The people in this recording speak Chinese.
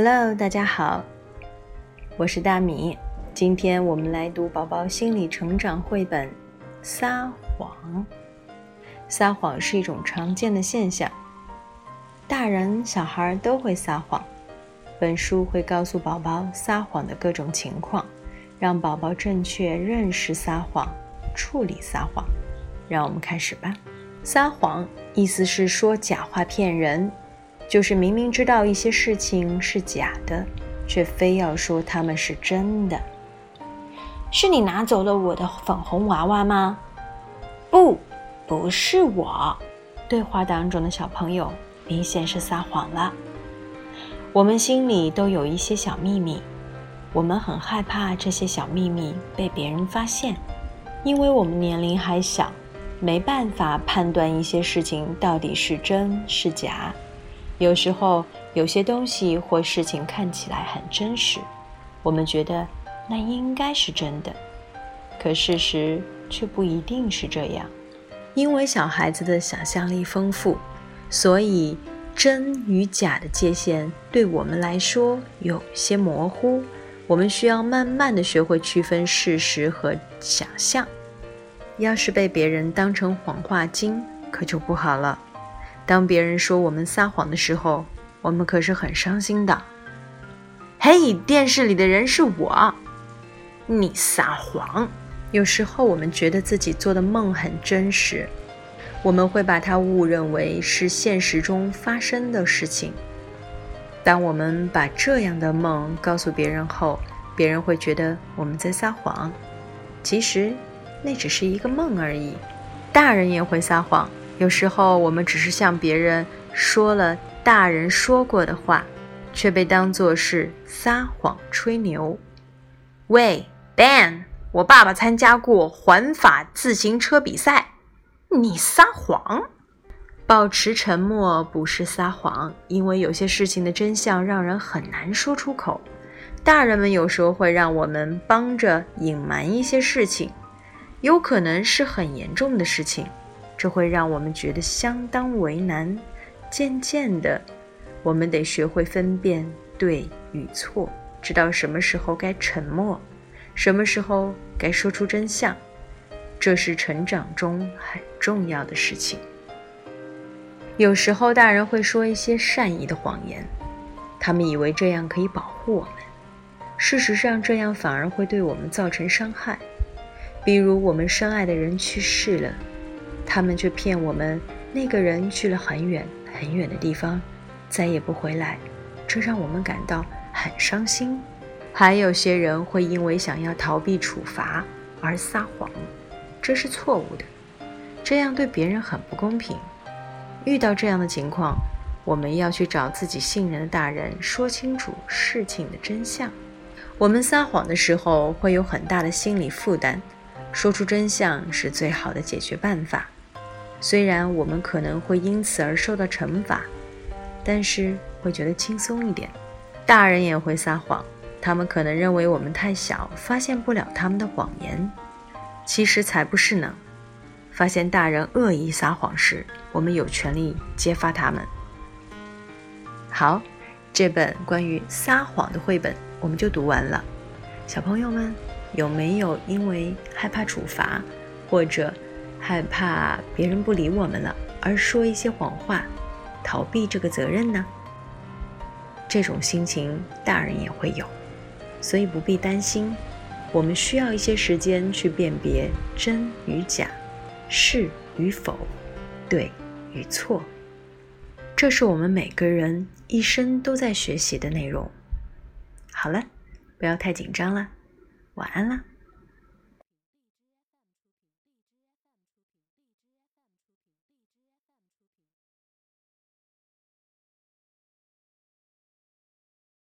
Hello，大家好，我是大米。今天我们来读宝宝心理成长绘本《撒谎》。撒谎是一种常见的现象，大人小孩都会撒谎。本书会告诉宝宝撒谎的各种情况，让宝宝正确认识撒谎，处理撒谎。让我们开始吧。撒谎意思是说假话骗人。就是明明知道一些事情是假的，却非要说他们是真的。是你拿走了我的粉红娃娃吗？不，不是我。对话当中的小朋友明显是撒谎了。我们心里都有一些小秘密，我们很害怕这些小秘密被别人发现，因为我们年龄还小，没办法判断一些事情到底是真是假。有时候，有些东西或事情看起来很真实，我们觉得那应该是真的，可事实却不一定是这样。因为小孩子的想象力丰富，所以真与假的界限对我们来说有些模糊。我们需要慢慢的学会区分事实和想象。要是被别人当成谎话精，可就不好了。当别人说我们撒谎的时候，我们可是很伤心的。嘿，电视里的人是我，你撒谎。有时候我们觉得自己做的梦很真实，我们会把它误认为是现实中发生的事情。当我们把这样的梦告诉别人后，别人会觉得我们在撒谎。其实那只是一个梦而已。大人也会撒谎。有时候我们只是向别人说了大人说过的话，却被当作是撒谎吹牛。喂，Ben，我爸爸参加过环法自行车比赛，你撒谎。保持沉默不是撒谎，因为有些事情的真相让人很难说出口。大人们有时候会让我们帮着隐瞒一些事情，有可能是很严重的事情。这会让我们觉得相当为难。渐渐的，我们得学会分辨对与错，知道什么时候该沉默，什么时候该说出真相。这是成长中很重要的事情。有时候，大人会说一些善意的谎言，他们以为这样可以保护我们。事实上，这样反而会对我们造成伤害。比如，我们深爱的人去世了。他们却骗我们，那个人去了很远很远的地方，再也不回来，这让我们感到很伤心。还有些人会因为想要逃避处罚而撒谎，这是错误的，这样对别人很不公平。遇到这样的情况，我们要去找自己信任的大人，说清楚事情的真相。我们撒谎的时候会有很大的心理负担，说出真相是最好的解决办法。虽然我们可能会因此而受到惩罚，但是会觉得轻松一点。大人也会撒谎，他们可能认为我们太小，发现不了他们的谎言。其实才不是呢。发现大人恶意撒谎时，我们有权利揭发他们。好，这本关于撒谎的绘本我们就读完了。小朋友们有没有因为害怕处罚，或者？害怕别人不理我们了，而说一些谎话，逃避这个责任呢？这种心情大人也会有，所以不必担心。我们需要一些时间去辨别真与假，是与否，对与错。这是我们每个人一生都在学习的内容。好了，不要太紧张了，晚安了。